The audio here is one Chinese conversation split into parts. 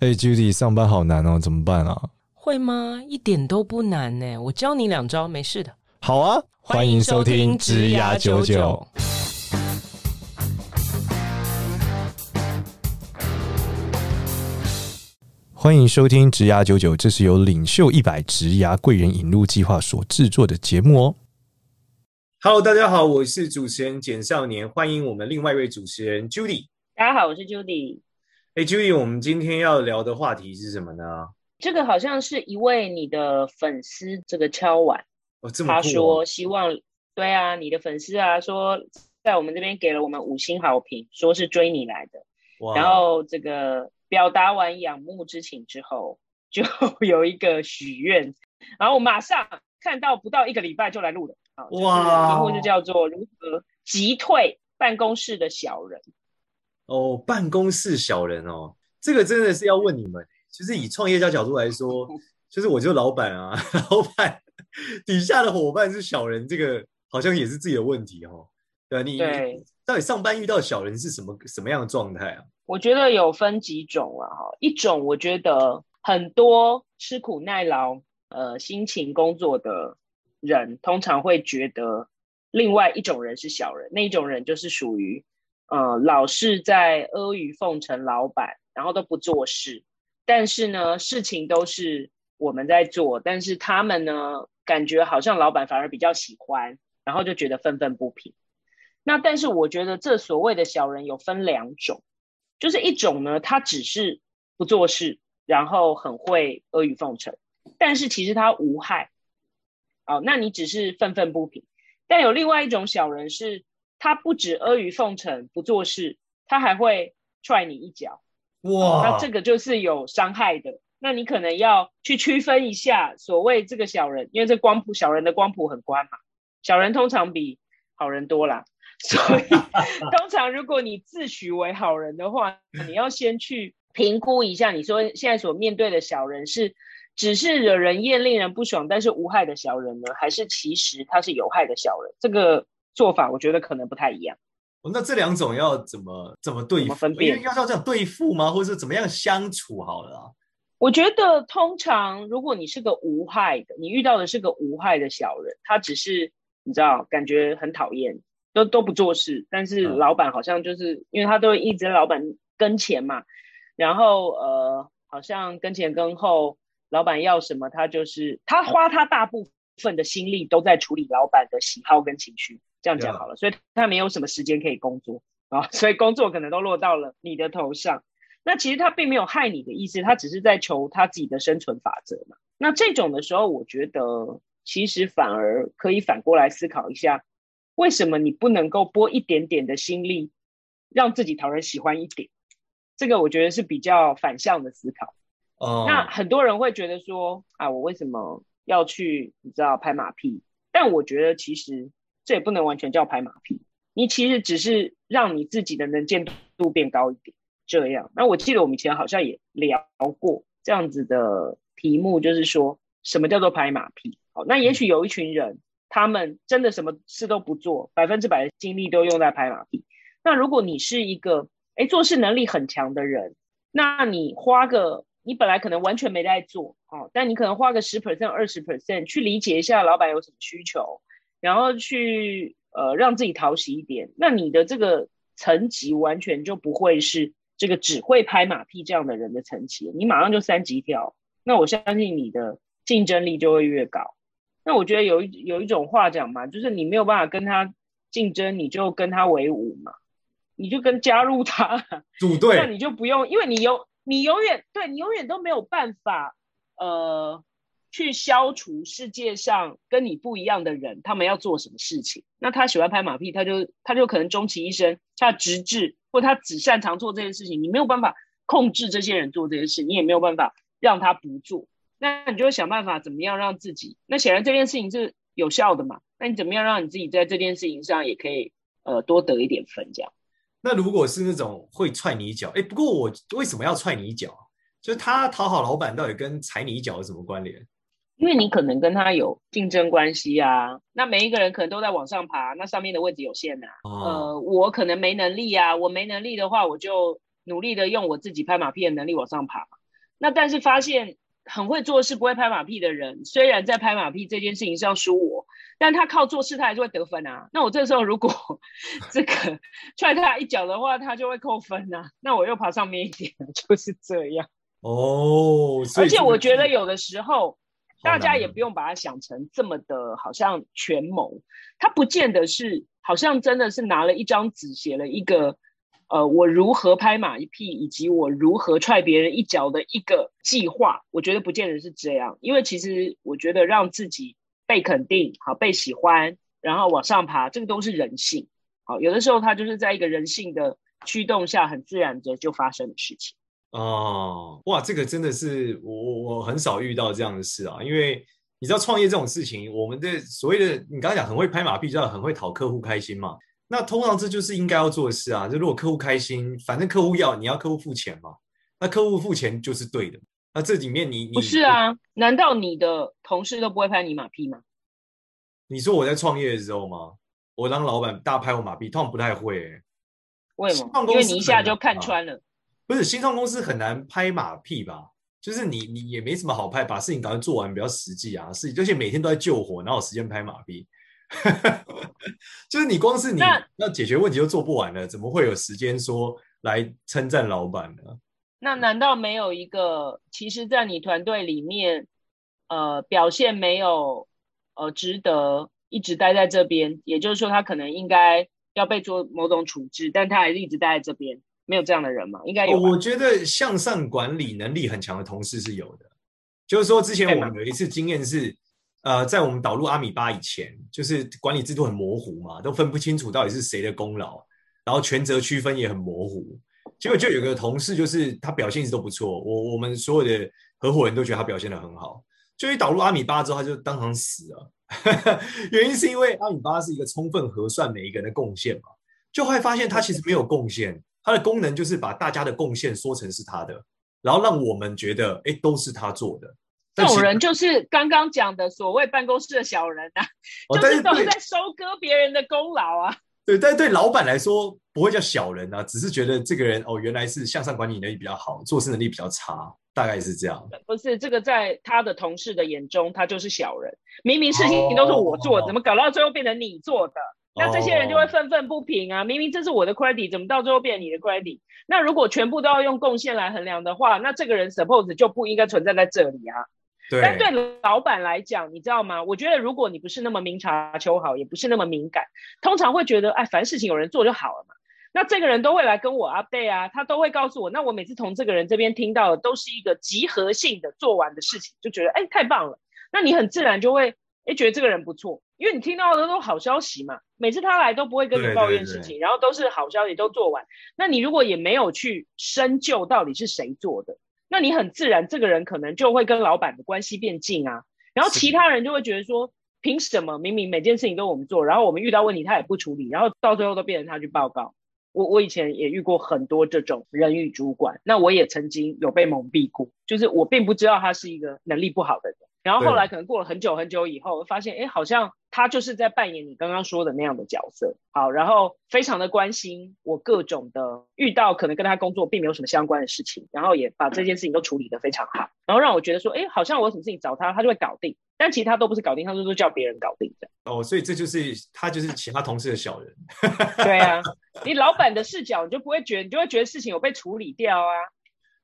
哎、hey，Judy，上班好难哦，怎么办啊？会吗？一点都不难呢，我教你两招，没事的。好啊，欢迎收听职涯九九。欢迎收听职涯九九，这是由领袖一百职涯贵人引路计划所制作的节目哦。Hello，大家好，我是主持人简少年，欢迎我们另外一位主持人 Judy。大家好，我是 Judy。哎，Judy，我们今天要聊的话题是什么呢？这个好像是一位你的粉丝这个敲碗，哦这么酷哦，他说希望对啊，你的粉丝啊说在我们这边给了我们五星好评，说是追你来的，哇然后这个表达完仰慕之情之后，就 有一个许愿，然后我马上看到不到一个礼拜就来录了，哇，题目就叫做如何击退办公室的小人。哦，办公室小人哦，这个真的是要问你们。就是以创业家角度来说，就是我就老板啊，老板底下的伙伴是小人，这个好像也是自己的问题哦。对啊，你对到底上班遇到小人是什么什么样的状态啊？我觉得有分几种啊，哈，一种我觉得很多吃苦耐劳、呃辛勤工作的人，通常会觉得另外一种人是小人，那一种人就是属于。呃，老是在阿谀奉承老板，然后都不做事。但是呢，事情都是我们在做，但是他们呢，感觉好像老板反而比较喜欢，然后就觉得愤愤不平。那但是我觉得这所谓的小人有分两种，就是一种呢，他只是不做事，然后很会阿谀奉承，但是其实他无害。哦，那你只是愤愤不平。但有另外一种小人是。他不止阿谀奉承不做事，他还会踹你一脚，哇！那这个就是有伤害的。那你可能要去区分一下，所谓这个小人，因为这光谱小人的光谱很宽嘛，小人通常比好人多啦，所以 通常如果你自诩为好人的话，你要先去评估一下，你说现在所面对的小人是只是惹人厌、令人不爽，但是无害的小人呢，还是其实他是有害的小人？这个。做法我觉得可能不太一样。哦，那这两种要怎么怎么对付？分辨要要这样对付吗？或者是怎么样相处好了啊？我觉得通常如果你是个无害的，你遇到的是个无害的小人，他只是你知道感觉很讨厌，都都不做事，但是老板好像就是、嗯、因为他都一直在老板跟前嘛，然后呃好像跟前跟后，老板要什么他就是他花他大部分的心力都在处理老板的喜好跟情绪。这样讲好了，所以他没有什么时间可以工作啊，所以工作可能都落到了你的头上。那其实他并没有害你的意思，他只是在求他自己的生存法则嘛。那这种的时候，我觉得其实反而可以反过来思考一下，为什么你不能够拨一点点的心力，让自己讨人喜欢一点？这个我觉得是比较反向的思考。哦，那很多人会觉得说啊，我为什么要去你知道拍马屁？但我觉得其实。这也不能完全叫拍马屁，你其实只是让你自己的能见度变高一点，这样。那我记得我们以前好像也聊过这样子的题目，就是说什么叫做拍马屁？好，那也许有一群人，他们真的什么事都不做，百分之百的精力都用在拍马屁。那如果你是一个诶做事能力很强的人，那你花个你本来可能完全没在做，哦，但你可能花个十 percent、二十 percent 去理解一下老板有什么需求。然后去呃让自己讨喜一点，那你的这个层级完全就不会是这个只会拍马屁这样的人的层级，你马上就三级跳，那我相信你的竞争力就会越高。那我觉得有一有一种话讲嘛，就是你没有办法跟他竞争，你就跟他为伍嘛，你就跟加入他 组队，那你就不用，因为你永你永远对你永远都没有办法呃。去消除世界上跟你不一样的人，他们要做什么事情？那他喜欢拍马屁，他就他就可能终其一生，他直至或他只擅长做这件事情。你没有办法控制这些人做这件事，你也没有办法让他不做。那你就会想办法怎么样让自己？那显然这件事情是有效的嘛？那你怎么样让你自己在这件事情上也可以呃多得一点分？这样。那如果是那种会踹你一脚，哎，不过我为什么要踹你一脚？就是他讨好老板，到底跟踩你一脚有什么关联？因为你可能跟他有竞争关系啊，那每一个人可能都在往上爬，那上面的位置有限呐、啊。哦、呃，我可能没能力啊，我没能力的话，我就努力的用我自己拍马屁的能力往上爬。那但是发现很会做事不会拍马屁的人，虽然在拍马屁这件事情上输我，但他靠做事他还是会得分啊。那我这时候如果 这个踹他一脚的话，他就会扣分啊。那我又爬上面一点，就是这样。哦，而且我觉得有的时候。大家也不用把它想成这么的，好像权谋，它不见得是，好像真的是拿了一张纸写了一个，呃，我如何拍马屁，以及我如何踹别人一脚的一个计划。我觉得不见得是这样，因为其实我觉得让自己被肯定，好，被喜欢，然后往上爬，这个都是人性。好，有的时候他就是在一个人性的驱动下，很自然的就发生的事情。哦，哇，这个真的是我我我很少遇到这样的事啊，因为你知道创业这种事情，我们的所谓的你刚才讲很会拍马屁，就要很会讨客户开心嘛。那通常这就是应该要做的事啊。就如果客户开心，反正客户要你要客户付钱嘛，那客户付钱就是对的。那这里面你你不是啊？难道你的同事都不会拍你马屁吗？你说我在创业的时候吗？我当老板，大拍我马屁，通常不太会、欸。为什么？因为你一下就看穿了。不是新创公司很难拍马屁吧？就是你你也没什么好拍，把事情赶快做完比较实际啊。是，而且每天都在救火，哪有时间拍马屁？就是你光是你要解决问题都做不完了，怎么会有时间说来称赞老板呢？那难道没有一个，其实，在你团队里面，呃，表现没有呃值得一直待在这边，也就是说，他可能应该要被做某种处置，但他还是一直待在这边。没有这样的人吗？应该有。我觉得向上管理能力很强的同事是有的。就是说，之前我们有一次经验是，呃，在我们导入阿米巴以前，就是管理制度很模糊嘛，都分不清楚到底是谁的功劳，然后权责区分也很模糊。结果就有个同事，就是他表现一直都不错，我我们所有的合伙人都觉得他表现的很好。就一导入阿米巴之后，他就当场死了。原因是因为阿米巴是一个充分核算每一个人的贡献嘛，就会发现他其实没有贡献。它的功能就是把大家的贡献说成是他的，然后让我们觉得，哎，都是他做的。这种人就是刚刚讲的所谓办公室的小人啊，哦、就是都是在收割别人的功劳啊。对，但是对老板来说不会叫小人啊，只是觉得这个人哦，原来是向上管理能力比较好，做事能力比较差，大概是这样。不是这个，在他的同事的眼中，他就是小人。明明事情都是我做，哦、怎么搞到最后变成你做的？那这些人就会愤愤不平啊！明明这是我的 credit，怎么到最后变成你的 credit？那如果全部都要用贡献来衡量的话，那这个人 suppose 就不应该存在在这里啊。对。但对老板来讲，你知道吗？我觉得如果你不是那么明察秋毫，也不是那么敏感，通常会觉得，哎，凡事情有人做就好了嘛。那这个人都会来跟我 update 啊，他都会告诉我。那我每次从这个人这边听到的都是一个集合性的做完的事情，就觉得，哎，太棒了。那你很自然就会。哎，觉得这个人不错，因为你听到的都好消息嘛。每次他来都不会跟你抱怨事情，然后都是好消息都做完。那你如果也没有去深究到底是谁做的，那你很自然这个人可能就会跟老板的关系变近啊。然后其他人就会觉得说，凭什么明明每件事情都我们做，然后我们遇到问题他也不处理，然后到最后都变成他去报告。我我以前也遇过很多这种人与主管，那我也曾经有被蒙蔽过，就是我并不知道他是一个能力不好的人。然后后来可能过了很久很久以后，发现哎，好像他就是在扮演你刚刚说的那样的角色。好，然后非常的关心我各种的遇到可能跟他工作并没有什么相关的事情，然后也把这件事情都处理得非常好，然后让我觉得说，哎，好像我有什么事情找他，他就会搞定。但其他都不是搞定，他都是叫别人搞定的。哦，所以这就是他就是其他同事的小人。对啊，你老板的视角，你就不会觉得，你就会觉得事情有被处理掉啊。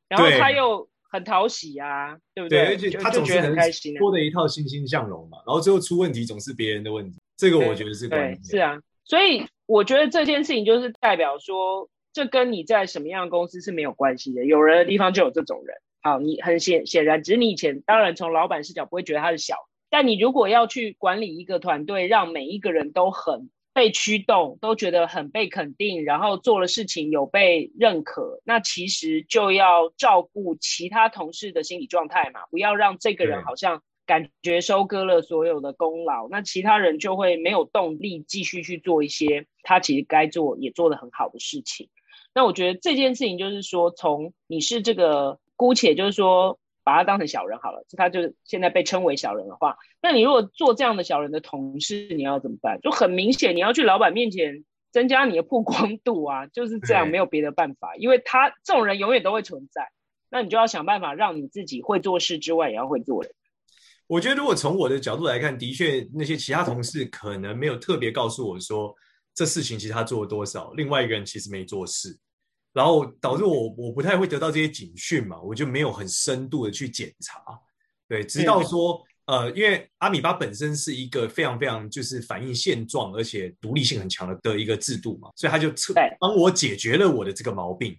然后他又。很讨喜啊，对不对？对，而且他总是很开心，播的一套欣欣向荣嘛。然后最后出问题总是别人的问题，这个我觉得是关键。是啊，所以我觉得这件事情就是代表说，这跟你在什么样的公司是没有关系的。有人的地方就有这种人。好，你很显显然，只是你以前当然从老板视角不会觉得他是小，但你如果要去管理一个团队，让每一个人都很。被驱动，都觉得很被肯定，然后做了事情有被认可，那其实就要照顾其他同事的心理状态嘛，不要让这个人好像感觉收割了所有的功劳，那其他人就会没有动力继续去做一些他其实该做也做得很好的事情。那我觉得这件事情就是说，从你是这个姑且就是说。把他当成小人好了，他就现在被称为小人的话，那你如果做这样的小人的同事，你要怎么办？就很明显，你要去老板面前增加你的曝光度啊，就是这样，没有别的办法，因为他这种人永远都会存在。那你就要想办法让你自己会做事之外，也要会做人。我觉得，如果从我的角度来看，的确那些其他同事可能没有特别告诉我说，这事情其实他做了多少，另外一个人其实没做事，然后导致我我不太会得到这些警讯嘛，我就没有很深度的去检查。对，直到说，呃，因为阿米巴本身是一个非常非常就是反映现状，而且独立性很强的的一个制度嘛，所以他就测帮我解决了我的这个毛病。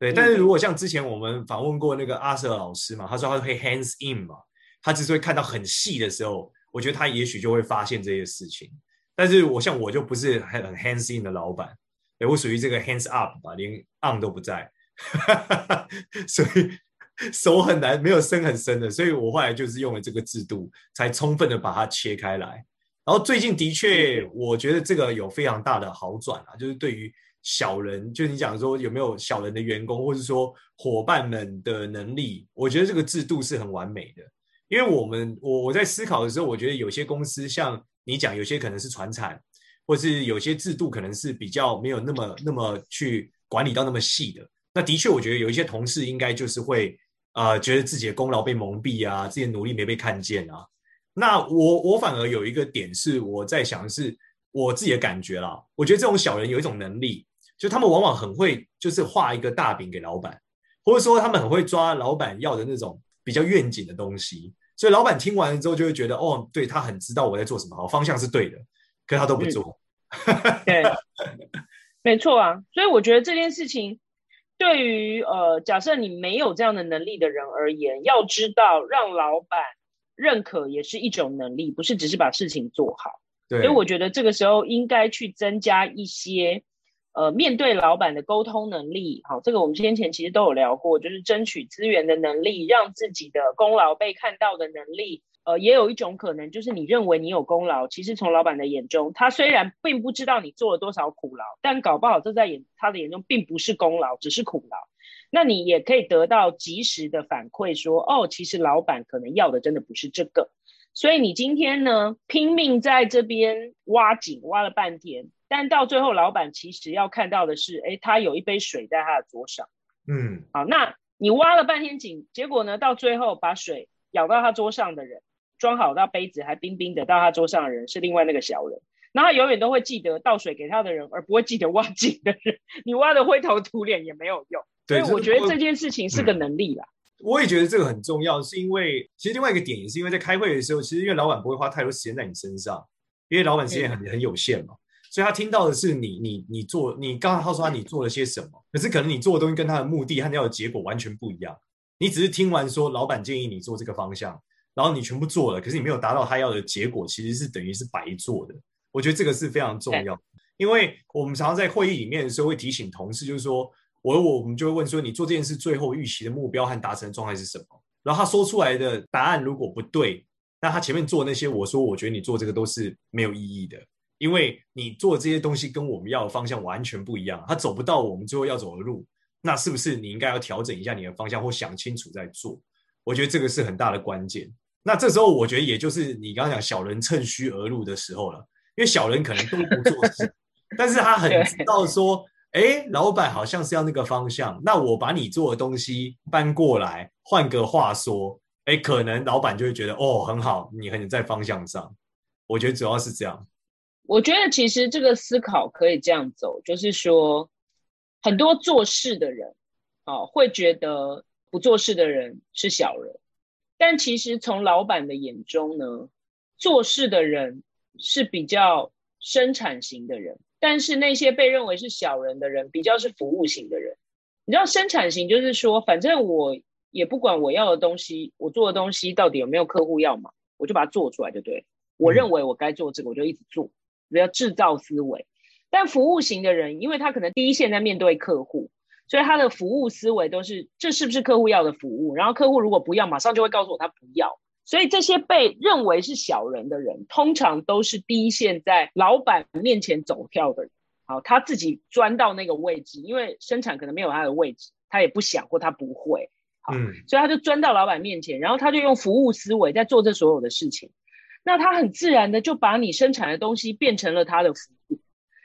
对，但是如果像之前我们访问过那个阿瑟老师嘛，他说他会 hands in 嘛，他只是会看到很细的时候，我觉得他也许就会发现这些事情。但是我像我就不是很很 hands in 的老板，对，我属于这个 hands up 吧，连 on 都不在，所以手很难没有伸很深的，所以我后来就是用了这个制度，才充分的把它切开来。然后最近的确，我觉得这个有非常大的好转啊，就是对于。小人，就你讲说有没有小人的员工，或者说伙伴们的能力，我觉得这个制度是很完美的。因为我们我我在思考的时候，我觉得有些公司像你讲，有些可能是传产，或是有些制度可能是比较没有那么那么去管理到那么细的。那的确，我觉得有一些同事应该就是会啊、呃，觉得自己的功劳被蒙蔽啊，自己的努力没被看见啊。那我我反而有一个点是我在想的是我自己的感觉啦，我觉得这种小人有一种能力。就他们往往很会，就是画一个大饼给老板，或者说他们很会抓老板要的那种比较愿景的东西，所以老板听完了之后就会觉得，哦，对，他很知道我在做什么，好，方向是对的，可是他都不做。嗯、对，没错啊。所以我觉得这件事情对于呃，假设你没有这样的能力的人而言，要知道让老板认可也是一种能力，不是只是把事情做好。对，所以我觉得这个时候应该去增加一些。呃，面对老板的沟通能力，好，这个我们先前其实都有聊过，就是争取资源的能力，让自己的功劳被看到的能力。呃，也有一种可能，就是你认为你有功劳，其实从老板的眼中，他虽然并不知道你做了多少苦劳，但搞不好这在眼他的眼中并不是功劳，只是苦劳。那你也可以得到及时的反馈，说，哦，其实老板可能要的真的不是这个。所以你今天呢，拼命在这边挖井，挖了半天。但到最后，老板其实要看到的是，哎，他有一杯水在他的桌上。嗯，好，那你挖了半天井，结果呢，到最后把水舀到他桌上的人，装好那杯子还冰冰的到他桌上的人是另外那个小人，然后他永远都会记得倒水给他的人，而不会记得挖井的人。你挖的灰头土脸也没有用。对，所以我觉得这件事情是个能力啦。我也觉得这个很重要，是因为其实另外一个点也是因为在开会的时候，其实因为老板不会花太多时间在你身上，因为老板时间很很有限嘛。所以他听到的是你你你做你刚刚他说他你做了些什么，可是可能你做的东西跟他的目的和要的结果完全不一样。你只是听完说老板建议你做这个方向，然后你全部做了，可是你没有达到他要的结果，其实是等于是白做的。我觉得这个是非常重要，因为我们常常在会议里面的时候会提醒同事，就是说我我们就会问说你做这件事最后预期的目标和达成的状态是什么？然后他说出来的答案如果不对，那他前面做那些我说我觉得你做这个都是没有意义的。因为你做这些东西跟我们要的方向完全不一样，他走不到我们最后要走的路，那是不是你应该要调整一下你的方向或想清楚再做？我觉得这个是很大的关键。那这时候我觉得也就是你刚刚讲小人趁虚而入的时候了，因为小人可能都不做事，但是他很知道说，哎，老板好像是要那个方向，那我把你做的东西搬过来，换个话说，哎，可能老板就会觉得哦，很好，你很在方向上。我觉得主要是这样。我觉得其实这个思考可以这样走，就是说，很多做事的人，啊，会觉得不做事的人是小人，但其实从老板的眼中呢，做事的人是比较生产型的人，但是那些被认为是小人的人，比较是服务型的人。你知道生产型就是说，反正我也不管我要的东西，我做的东西到底有没有客户要嘛，我就把它做出来就对了。我认为我该做这个，我就一直做。比较制造思维，但服务型的人，因为他可能第一线在面对客户，所以他的服务思维都是这是不是客户要的服务？然后客户如果不要，马上就会告诉我他不要。所以这些被认为是小人的人，通常都是第一线在老板面前走跳的人。好，他自己钻到那个位置，因为生产可能没有他的位置，他也不想或他不会。好，嗯，所以他就钻到老板面前，然后他就用服务思维在做这所有的事情。那他很自然的就把你生产的东西变成了他的服务，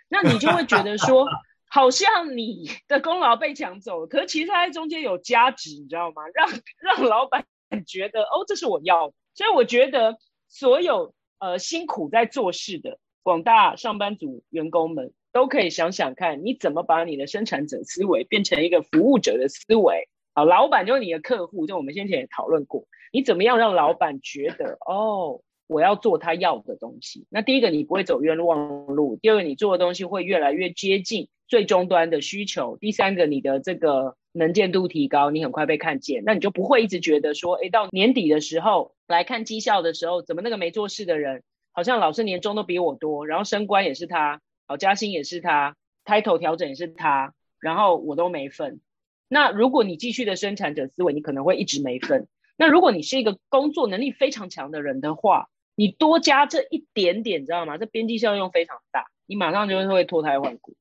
那你就会觉得说，好像你的功劳被抢走了，可是其实它在中间有价值，你知道吗？让让老板觉得哦，这是我要。所以我觉得所有呃辛苦在做事的广大上班族员工们，都可以想想看，你怎么把你的生产者思维变成一个服务者的思维。好，老板就是你的客户，就我们先前也讨论过，你怎么样让老板觉得哦？我要做他要的东西。那第一个，你不会走冤枉路；第二个，你做的东西会越来越接近最终端的需求；第三个，你的这个能见度提高，你很快被看见，那你就不会一直觉得说，诶，到年底的时候来看绩效的时候，怎么那个没做事的人好像老是年终都比我多，然后升官也是他，好加薪也是他，title 调整也是他，然后我都没份。那如果你继续的生产者思维，你可能会一直没份。那如果你是一个工作能力非常强的人的话，你多加这一点点，知道吗？这边际效用非常大，你马上就会脱胎换骨。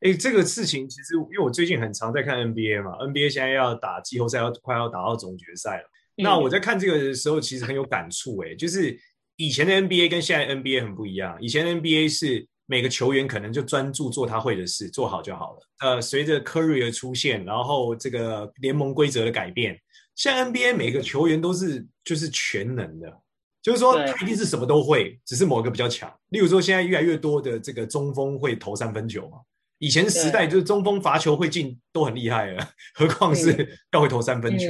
哎，这个事情其实，因为我最近很常在看 NBA 嘛，NBA 现在要打季后赛，要快要打到总决赛了。嗯、那我在看这个的时候，其实很有感触。哎，就是以前的 NBA 跟现在 NBA 很不一样。以前的 NBA 是每个球员可能就专注做他会的事，做好就好了。呃，随着 Curry 的出现，然后这个联盟规则的改变，现在 NBA 每个球员都是就是全能的。就是说，他一定是什么都会，只是某个比较强。例如说，现在越来越多的这个中锋会投三分球嘛。以前时代就是中锋罚球会进都很厉害了，何况是 要会投三分球。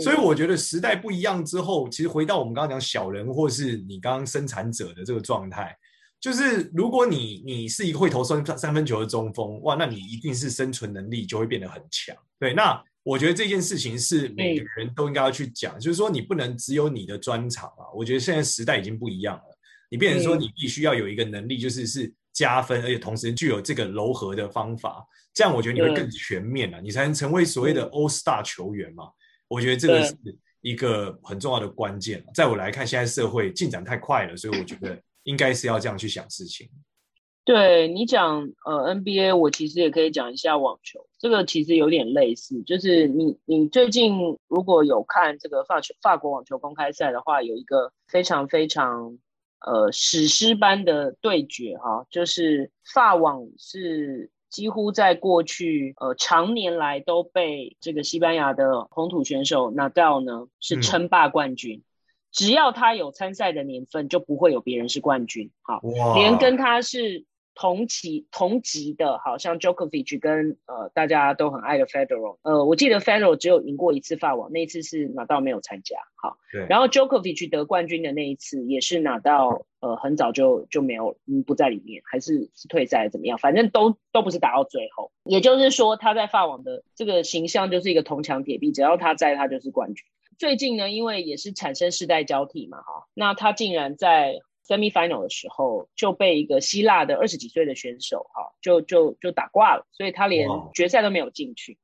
所以我觉得时代不一样之后，其实回到我们刚刚讲小人，或是你刚刚生产者的这个状态，就是如果你你是一个会投三三分球的中锋，哇，那你一定是生存能力就会变得很强。对，那。我觉得这件事情是每个人都应该要去讲，嗯、就是说你不能只有你的专长啊。我觉得现在时代已经不一样了，你变成说你必须要有一个能力，就是是加分，而且同时具有这个柔和的方法，这样我觉得你会更全面了，嗯、你才能成为所谓的 All Star 球员嘛。我觉得这个是一个很重要的关键。在我来看，现在社会进展太快了，所以我觉得应该是要这样去想事情。对你讲，呃，NBA，我其实也可以讲一下网球，这个其实有点类似，就是你你最近如果有看这个法球法国网球公开赛的话，有一个非常非常呃史诗般的对决哈，就是法网是几乎在过去呃常年来都被这个西班牙的红土选手纳达尔呢是称霸冠军，嗯、只要他有参赛的年份，就不会有别人是冠军，好，连跟他是。同期同级的，好像 Djokovic 跟呃大家都很爱的 Federer，呃，我记得 Federer 只有赢过一次法网，那一次是拿到没有参加，好，对然后 Djokovic 得冠军的那一次也是拿到，呃，很早就就没有，嗯，不在里面，还是是退赛怎么样，反正都都不是打到最后，也就是说他在法网的这个形象就是一个铜墙铁壁，只要他在，他就是冠军。最近呢，因为也是产生世代交替嘛，哈，那他竟然在。Semi-final 的时候就被一个希腊的二十几岁的选手哈，就就就打挂了，所以他连决赛都没有进去。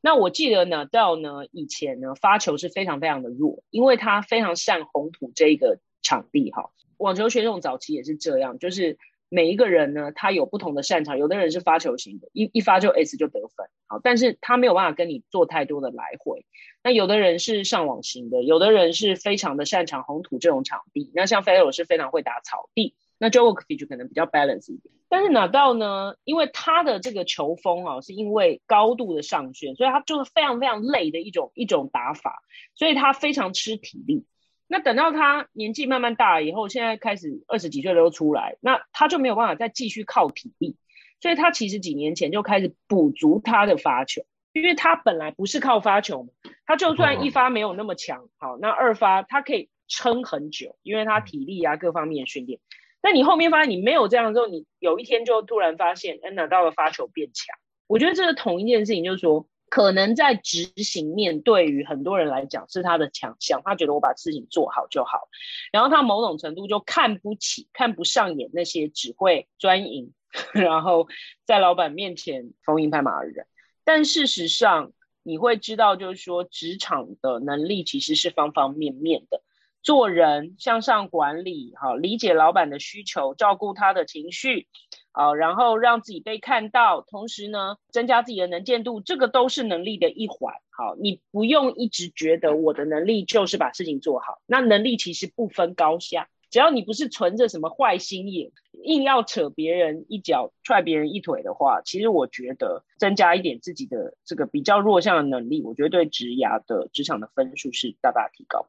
那我记得呢，Nadal 呢以前呢发球是非常非常的弱，因为他非常善红土这一个场地哈。网球选手早期也是这样，就是。每一个人呢，他有不同的擅长。有的人是发球型的，一一发就 S 就得分，好，但是他没有办法跟你做太多的来回。那有的人是上网型的，有的人是非常的擅长红土这种场地。那像 Federer 是非常会打草地，那 Djokovic 就可能比较 balance 一点。但是 Nadal 呢，因为他的这个球风啊，是因为高度的上旋，所以他就是非常非常累的一种一种打法，所以他非常吃体力。那等到他年纪慢慢大了以后，现在开始二十几岁都出来，那他就没有办法再继续靠体力，所以他其实几年前就开始补足他的发球，因为他本来不是靠发球嘛，他就算一发没有那么强，好，那二发他可以撑很久，因为他体力啊各方面训练。那你后面发现你没有这样之后，你有一天就突然发现，哎，拿到了发球变强，我觉得这是同一件事情，就是说。可能在执行面对于很多人来讲是他的强项，他觉得我把事情做好就好，然后他某种程度就看不起、看不上眼那些只会专营，然后在老板面前逢迎拍马的人。但事实上，你会知道，就是说职场的能力其实是方方面面的。做人向上管理，好，理解老板的需求，照顾他的情绪，好，然后让自己被看到，同时呢，增加自己的能见度，这个都是能力的一环。好，你不用一直觉得我的能力就是把事情做好，那能力其实不分高下，只要你不是存着什么坏心眼，硬要扯别人一脚、踹别人一腿的话，其实我觉得增加一点自己的这个比较弱项的能力，我觉得对职涯的职场的分数是大大提高的。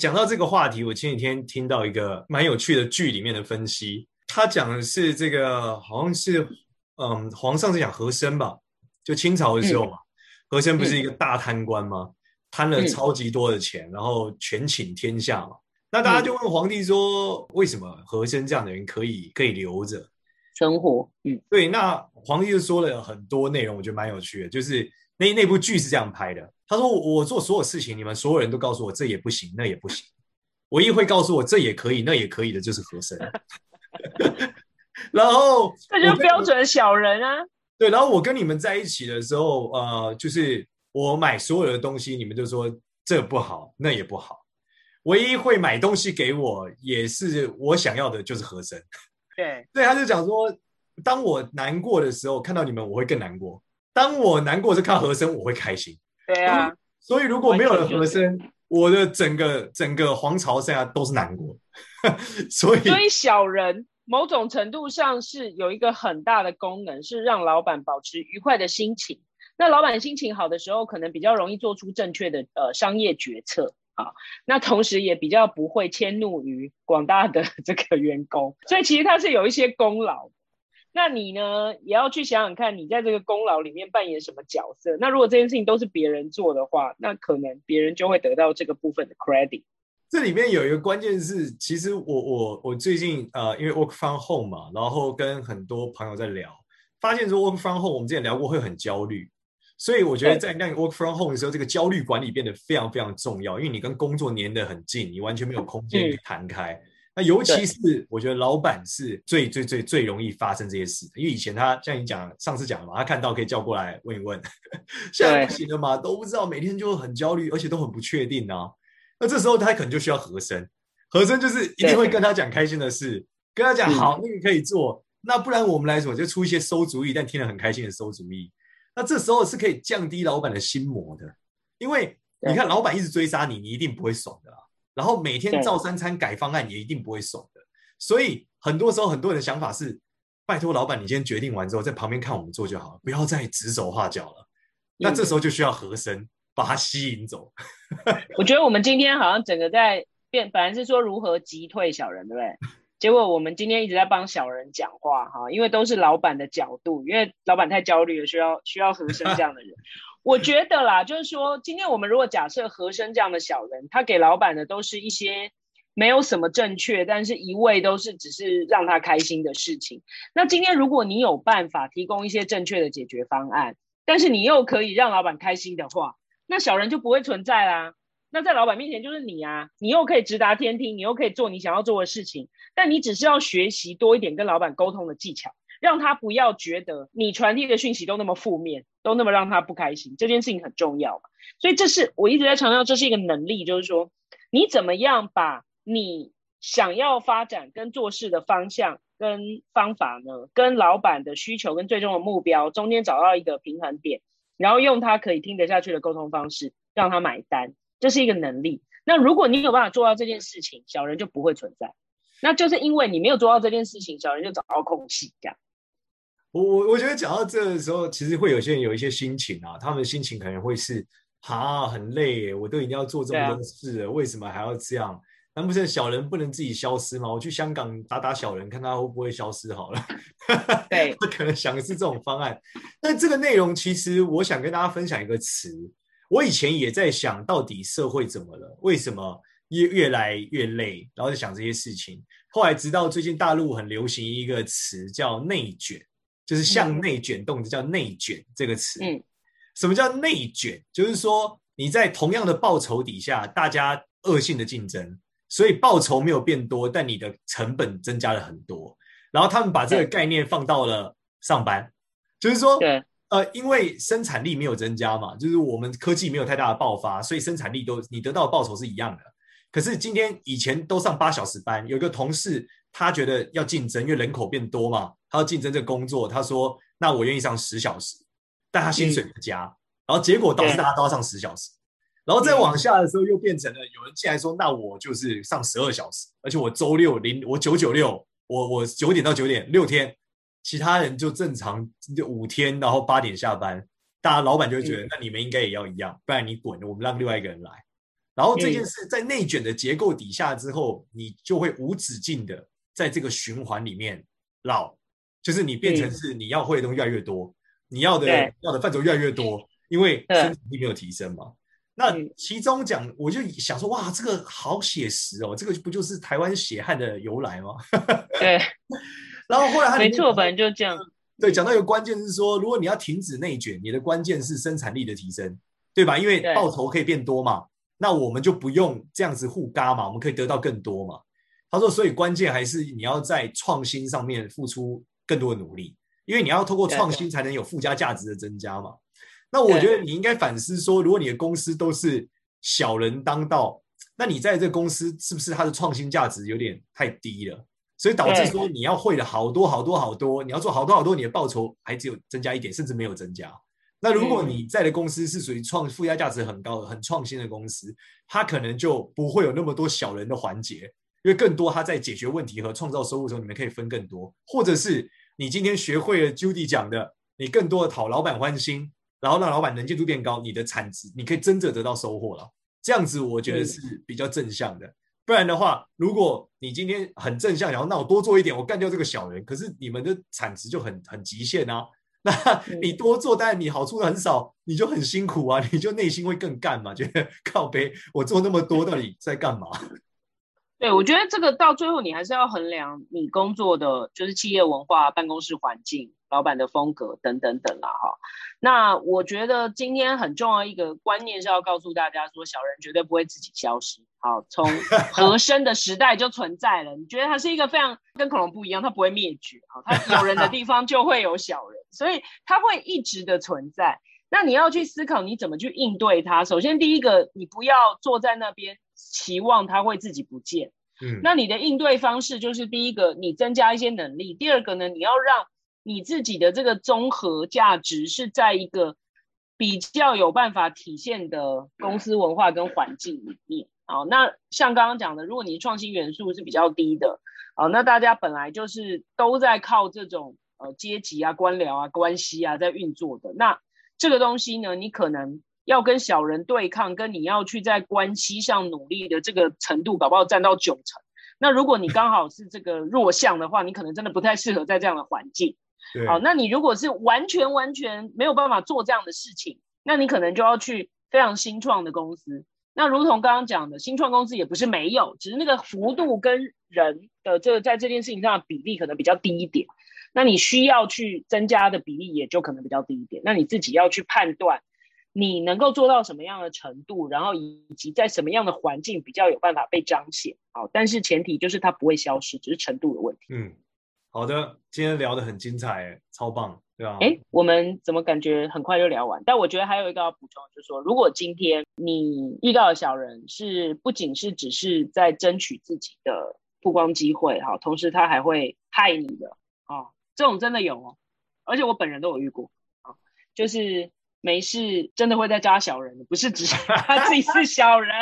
讲到这个话题，我前几天听到一个蛮有趣的剧里面的分析，他讲的是这个好像是嗯，皇上是讲和珅吧，就清朝的时候嘛，嗯、和珅不是一个大贪官吗？贪、嗯、了超级多的钱，然后权倾天下嘛。那大家就问皇帝说，为什么和珅这样的人可以可以留着生活？嗯，对，那皇帝就说了很多内容，我觉得蛮有趣的，就是那那部剧是这样拍的。他说：“我做所有事情，你们所有人都告诉我这也不行，那也不行。唯一会告诉我这也可以，那也可以的，就是和珅。然后这就是标准小人啊。对，然后我跟你们在一起的时候，呃，就是我买所有的东西，你们就说这不好，那也不好。唯一会买东西给我，也是我想要的，就是和珅。对，对，他就讲说，当我难过的时候，看到你们，我会更难过；当我难过是看和珅，我会开心。”对啊，所以如果没有了和珅，我的整个整个皇朝现在都是难过。所以，所以小人某种程度上是有一个很大的功能，是让老板保持愉快的心情。那老板心情好的时候，可能比较容易做出正确的呃商业决策啊。那同时也比较不会迁怒于广大的 这个员工。所以其实他是有一些功劳。那你呢，也要去想想看，你在这个功劳里面扮演什么角色？那如果这件事情都是别人做的话，那可能别人就会得到这个部分的 credit。这里面有一个关键是，其实我我我最近呃，因为 work from home 嘛，然后跟很多朋友在聊，发现说 work from home，我们之前聊过会很焦虑，所以我觉得在那个 work from home 的时候，这个焦虑管理变得非常非常重要，因为你跟工作粘得很近，你完全没有空间去弹开。嗯那尤其是我觉得老板是最最最最容易发生这些事的，因为以前他像你讲上次讲的嘛，他看到可以叫过来问一问，现在不行了嘛，都不知道，每天就很焦虑，而且都很不确定啊。那这时候他可能就需要和珅，和珅就是一定会跟他讲开心的事，跟他讲好，那个可以做，那不然我们来什么就出一些馊主意，但听了很开心的馊主意。那这时候是可以降低老板的心魔的，因为你看老板一直追杀你，你一定不会爽的啦。然后每天照三餐改方案也一定不会爽的，所以很多时候很多人的想法是：拜托老板，你今天决定完之后，在旁边看我们做就好了，不要再指手画脚了。那这时候就需要和声把他吸引走。我觉得我们今天好像整个在变，本来是说如何击退小人，对不对？结果我们今天一直在帮小人讲话哈，因为都是老板的角度，因为老板太焦虑了，需要需要和声这样的人。我觉得啦，就是说，今天我们如果假设和珅这样的小人，他给老板的都是一些没有什么正确，但是一味都是只是让他开心的事情。那今天如果你有办法提供一些正确的解决方案，但是你又可以让老板开心的话，那小人就不会存在啦。那在老板面前就是你啊，你又可以直达天听，你又可以做你想要做的事情，但你只是要学习多一点跟老板沟通的技巧。让他不要觉得你传递的讯息都那么负面，都那么让他不开心，这件事情很重要嘛。所以这是我一直在强调，这是一个能力，就是说你怎么样把你想要发展跟做事的方向跟方法呢，跟老板的需求跟最终的目标中间找到一个平衡点，然后用他可以听得下去的沟通方式让他买单，这是一个能力。那如果你有办法做到这件事情，小人就不会存在。那就是因为你没有做到这件事情，小人就找到空隙，这样。我我我觉得讲到这的时候，其实会有些人有一些心情啊，他们的心情可能会是啊，很累，我都已经要做这么多事了，啊、为什么还要这样？难不成小人不能自己消失吗？我去香港打打小人，看他会不会消失好了。对，他可能想的是这种方案。但这个内容其实我想跟大家分享一个词，我以前也在想到底社会怎么了，为什么越越来越累，然后在想这些事情。后来直到最近大陆很流行一个词叫内卷。就是向内卷动，这叫内卷这个词。嗯，什么叫内卷？就是说你在同样的报酬底下，大家恶性的竞争，所以报酬没有变多，但你的成本增加了很多。然后他们把这个概念放到了上班，就是说，呃，因为生产力没有增加嘛，就是我们科技没有太大的爆发，所以生产力都你得到的报酬是一样的。可是今天以前都上八小时班，有一个同事。他觉得要竞争，因为人口变多嘛，他要竞争这个工作。他说：“那我愿意上十小时，但他薪水不加。嗯”然后结果导致大家都要上十小时，然后再往下的时候，又变成了有人进来说，那我就是上十二小时，而且我周六零我九九六，我我九点到九点六天，其他人就正常就五天，然后八点下班，大家老板就会觉得，那你们应该也要一样，不然你滚，我们让另外一个人来。然后这件事在内卷的结构底下之后，你就会无止境的在这个循环里面绕，就是你变成是你要会的东西越来越多，你要的要的范畴越来越多，因为生产力没有提升嘛。那其中讲，我就想说，哇，这个好写实哦，这个不就是台湾血汗的由来吗？对。然后后来他没错，反正就这样。对，讲到一个关键是说，如果你要停止内卷，你的关键是生产力的提升，对吧？因为报酬可以变多嘛，那我们就不用这样子互嘎嘛，我们可以得到更多嘛。他说，所以关键还是你要在创新上面付出更多的努力，因为你要透过创新才能有附加价值的增加嘛。那我觉得你应该反思说，如果你的公司都是小人当道，那你在这个公司是不是它的创新价值有点太低了？所以导致说你要会了好多好多好多，你要做好多好多，你的报酬还只有增加一点，甚至没有增加。那如果你在的公司是属于创附加价值很高的、很创新的公司，它可能就不会有那么多小人的环节，因为更多他在解决问题和创造收入的时候，你们可以分更多，或者是你今天学会了 Judy 讲的，你更多的讨老板欢心。然后让老板能见度变高，你的产值你可以真正得到收获了。这样子我觉得是比较正向的。不然的话，如果你今天很正向，然后那我多做一点，我干掉这个小人，可是你们的产值就很很极限啊。那你多做，但你好处很少，你就很辛苦啊，你就内心会更干嘛？觉得 靠背，我做那么多到底在干嘛？对，我觉得这个到最后你还是要衡量你工作的就是企业文化、办公室环境。老板的风格等等等啦，哈，那我觉得今天很重要一个观念是要告诉大家说，小人绝对不会自己消失，好，从和 珅的时代就存在了。你觉得它是一个非常跟恐龙不一样，它不会灭绝，啊，它有人的地方就会有小人，所以它会一直的存在。那你要去思考你怎么去应对它。首先，第一个，你不要坐在那边期望它会自己不见，嗯，那你的应对方式就是第一个，你增加一些能力；第二个呢，你要让你自己的这个综合价值是在一个比较有办法体现的公司文化跟环境里面。好，那像刚刚讲的，如果你创新元素是比较低的，啊，那大家本来就是都在靠这种呃阶级啊、官僚啊、关系啊在运作的，那这个东西呢，你可能要跟小人对抗，跟你要去在关系上努力的这个程度，搞不好占到九成。那如果你刚好是这个弱项的话，你可能真的不太适合在这样的环境。好，那你如果是完全完全没有办法做这样的事情，那你可能就要去非常新创的公司。那如同刚刚讲的，新创公司也不是没有，只是那个幅度跟人的这个在这件事情上的比例可能比较低一点。那你需要去增加的比例也就可能比较低一点。那你自己要去判断你能够做到什么样的程度，然后以及在什么样的环境比较有办法被彰显。好，但是前提就是它不会消失，只是程度的问题。嗯。好的，今天聊得很精彩，超棒，对吧？哎，我们怎么感觉很快就聊完？但我觉得还有一个要补充，就是说，如果今天你遇到的小人是不仅是只是在争取自己的曝光机会，哈，同时他还会害你的，啊，这种真的有哦，而且我本人都有遇过，啊，就是没事真的会在加小人的，不是只是他自己是小人，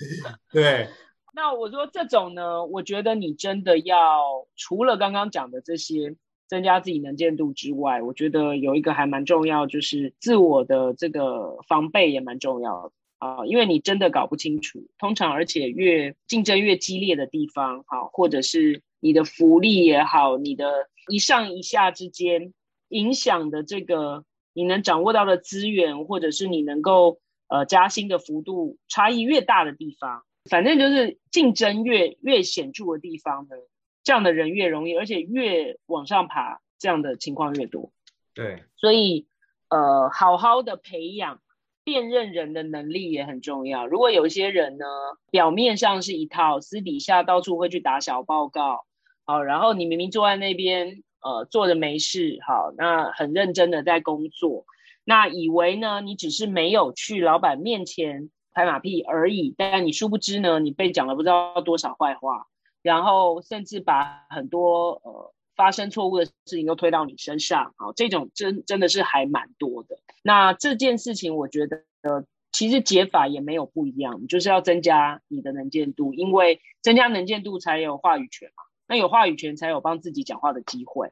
对。那我说这种呢，我觉得你真的要除了刚刚讲的这些增加自己能见度之外，我觉得有一个还蛮重要，就是自我的这个防备也蛮重要的啊，因为你真的搞不清楚，通常而且越竞争越激烈的地方，好，或者是你的福利也好，你的一上一下之间影响的这个你能掌握到的资源，或者是你能够呃加薪的幅度差异越大的地方。反正就是竞争越越显著的地方呢，这样的人越容易，而且越往上爬，这样的情况越多。对，所以呃，好好的培养辨认人的能力也很重要。如果有些人呢，表面上是一套，私底下到处会去打小报告，好，然后你明明坐在那边，呃，坐着没事，好，那很认真的在工作，那以为呢，你只是没有去老板面前。拍马屁而已，但你殊不知呢，你被讲了不知道多少坏话，然后甚至把很多呃发生错误的事情都推到你身上，好，这种真真的是还蛮多的。那这件事情，我觉得呃其实解法也没有不一样，就是要增加你的能见度，因为增加能见度才有话语权嘛。那有话语权才有帮自己讲话的机会。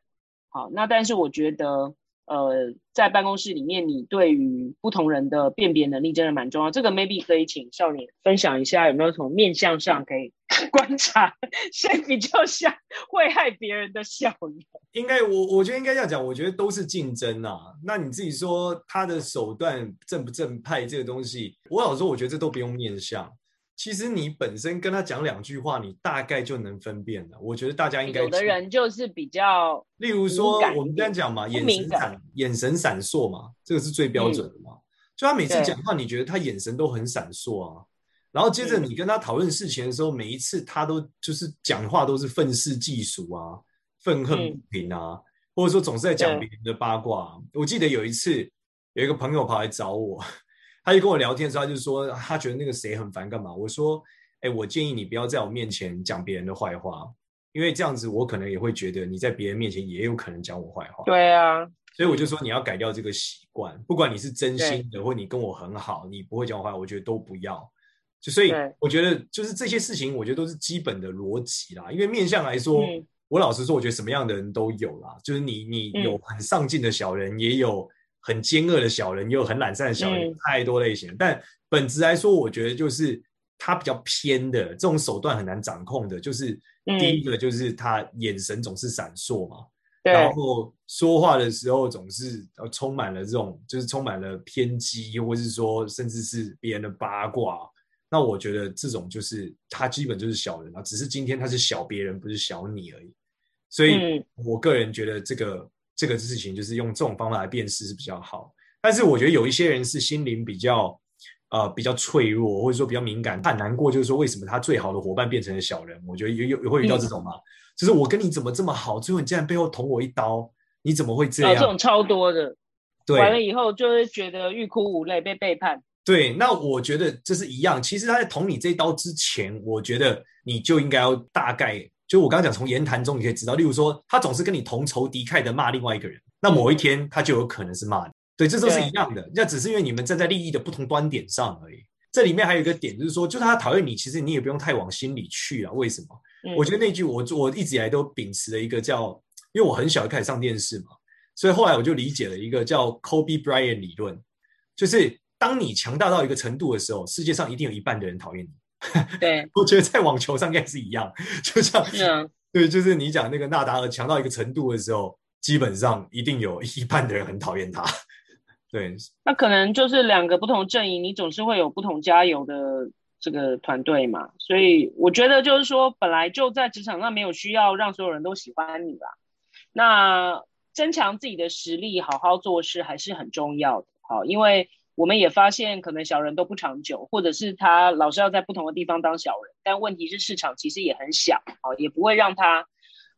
好，那但是我觉得。呃，在办公室里面，你对于不同人的辨别能力真的蛮重要。这个 maybe 可以请少年分享一下，有没有从面相上可以 观察谁比较像会害别人的小人？应该我我觉得应该这样讲，我觉得都是竞争啊。那你自己说他的手段正不正派这个东西，我老说，我觉得这都不用面相。其实你本身跟他讲两句话，你大概就能分辨了。我觉得大家应该有的人就是比较，例如说我们刚才讲嘛，眼神闪眼神闪烁嘛，这个是最标准的嘛。嗯、就他每次讲话，你觉得他眼神都很闪烁啊。然后接着你跟他讨论事情的时候，每一次他都就是讲话都是愤世嫉俗啊，愤恨不平啊，嗯、或者说总是在讲别人的八卦。我记得有一次有一个朋友跑来找我。他就跟我聊天的时候，他就说他觉得那个谁很烦，干嘛？我说，哎，我建议你不要在我面前讲别人的坏话，因为这样子我可能也会觉得你在别人面前也有可能讲我坏话。对啊，所以我就说你要改掉这个习惯，不管你是真心的，或你跟我很好，你不会讲我坏话，我觉得都不要。就所以我觉得就是这些事情，我觉得都是基本的逻辑啦。因为面相来说，我老实说，我觉得什么样的人都有啦，就是你你有很上进的小人，也有。很奸恶的小人，也有很懒散的小人，嗯、太多类型。但本质来说，我觉得就是他比较偏的这种手段很难掌控的。就是第一个，就是他眼神总是闪烁嘛，嗯、然后说话的时候总是充满了这种，就是充满了偏激，或是说甚至是别人的八卦。那我觉得这种就是他基本就是小人啊，只是今天他是小别人，不是小你而已。所以我个人觉得这个。这个事情就是用这种方法来辨识是比较好，但是我觉得有一些人是心灵比较呃比较脆弱，或者说比较敏感，他很难过，就是说为什么他最好的伙伴变成了小人？我觉得有有会遇到这种吗？嗯、就是我跟你怎么这么好，最后你竟然背后捅我一刀，你怎么会这样？哦、这种超多的，对，完了以后就会觉得欲哭无泪，被背叛。对，那我觉得这是一样。其实他在捅你这一刀之前，我觉得你就应该要大概。就我刚刚讲，从言谈中你可以知道，例如说，他总是跟你同仇敌忾的骂另外一个人，那某一天他就有可能是骂你。对，这都是一样的，那只是因为你们站在利益的不同端点上而已。这里面还有一个点，就是说，就算他讨厌你，其实你也不用太往心里去啊。为什么？嗯、我觉得那句我我一直以来都秉持了一个叫，因为我很小就开始上电视嘛，所以后来我就理解了一个叫 Kobe Bryant 理论，就是当你强大到一个程度的时候，世界上一定有一半的人讨厌你。对，我觉得在网球上应该是一样，就像对，就是你讲那个纳达尔强到一个程度的时候，基本上一定有一半的人很讨厌他。对，那可能就是两个不同阵营，你总是会有不同加油的这个团队嘛。所以我觉得就是说，本来就在职场上没有需要让所有人都喜欢你啦。那增强自己的实力，好好做事还是很重要的。好，因为。我们也发现，可能小人都不长久，或者是他老是要在不同的地方当小人。但问题是，市场其实也很小，啊，也不会让他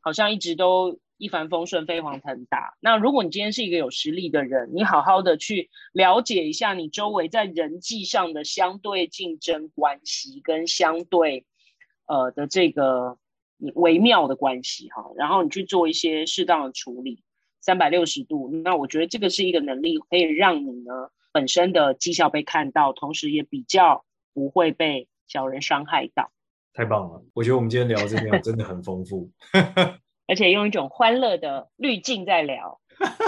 好像一直都一帆风顺、飞黄腾达。那如果你今天是一个有实力的人，你好好的去了解一下你周围在人际上的相对竞争关系跟相对呃的这个微妙的关系，哈，然后你去做一些适当的处理，三百六十度。那我觉得这个是一个能力，可以让你呢。本身的绩效被看到，同时也比较不会被小人伤害到。太棒了！我觉得我们今天聊这边真的很丰富，而且用一种欢乐的滤镜在聊。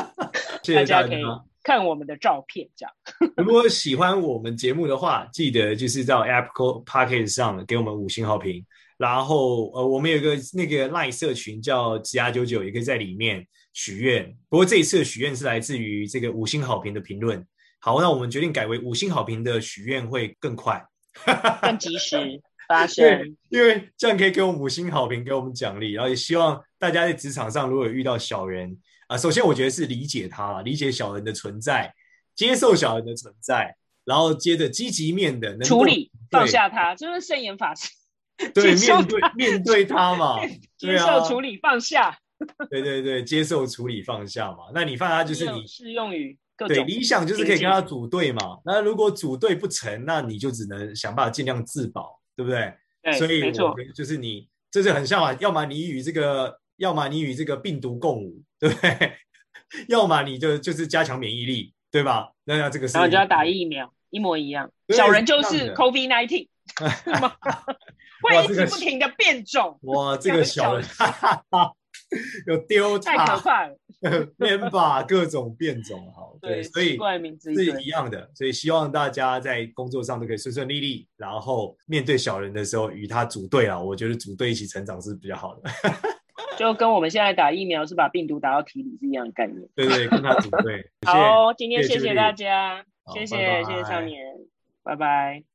谢谢大家，大家可以看我们的照片，这样。如果喜欢我们节目的话，记得就是到 Apple Podcast 上给我们五星好评。然后呃，我们有个那个 Line 社群叫职涯九九，也可以在里面许愿。不过这一次的许愿是来自于这个五星好评的评论。好，那我们决定改为五星好评的许愿会更快，更及时 发生。因为这样可以给我们五星好评，给我们奖励。然后也希望大家在职场上如果有遇到小人啊，首先我觉得是理解他，理解小人的存在，接受小人的存在，然后接着积极面的能处理，放下他，就是圣严法师。对，面对面对他嘛，接受处理放下。对对对，接受处理放下嘛。那你放下就是你适用于。对，理想就是可以跟他组队嘛。那如果组队不成，那你就只能想办法尽量自保，对不对？对，所以没错，就是你，这是很像啊。要么你与这个，要么你与这个病毒共舞，对不对？要么你就就是加强免疫力，对吧？那那这个是，然后就要打疫苗。一模一样。小人就是 COVID nineteen，会一直不停的变种。哇，这个小人。有丢太可怕了，member 各种变种，好，对，对所以是一样的，所以希望大家在工作上都可以顺顺利利，然后面对小人的时候与他组队啊，我觉得组队一起成长是比较好的，就跟我们现在打疫苗是把病毒打到体里是一样的概念，对对，跟他组队。好，今天谢谢大家，谢谢谢谢少年，拜拜。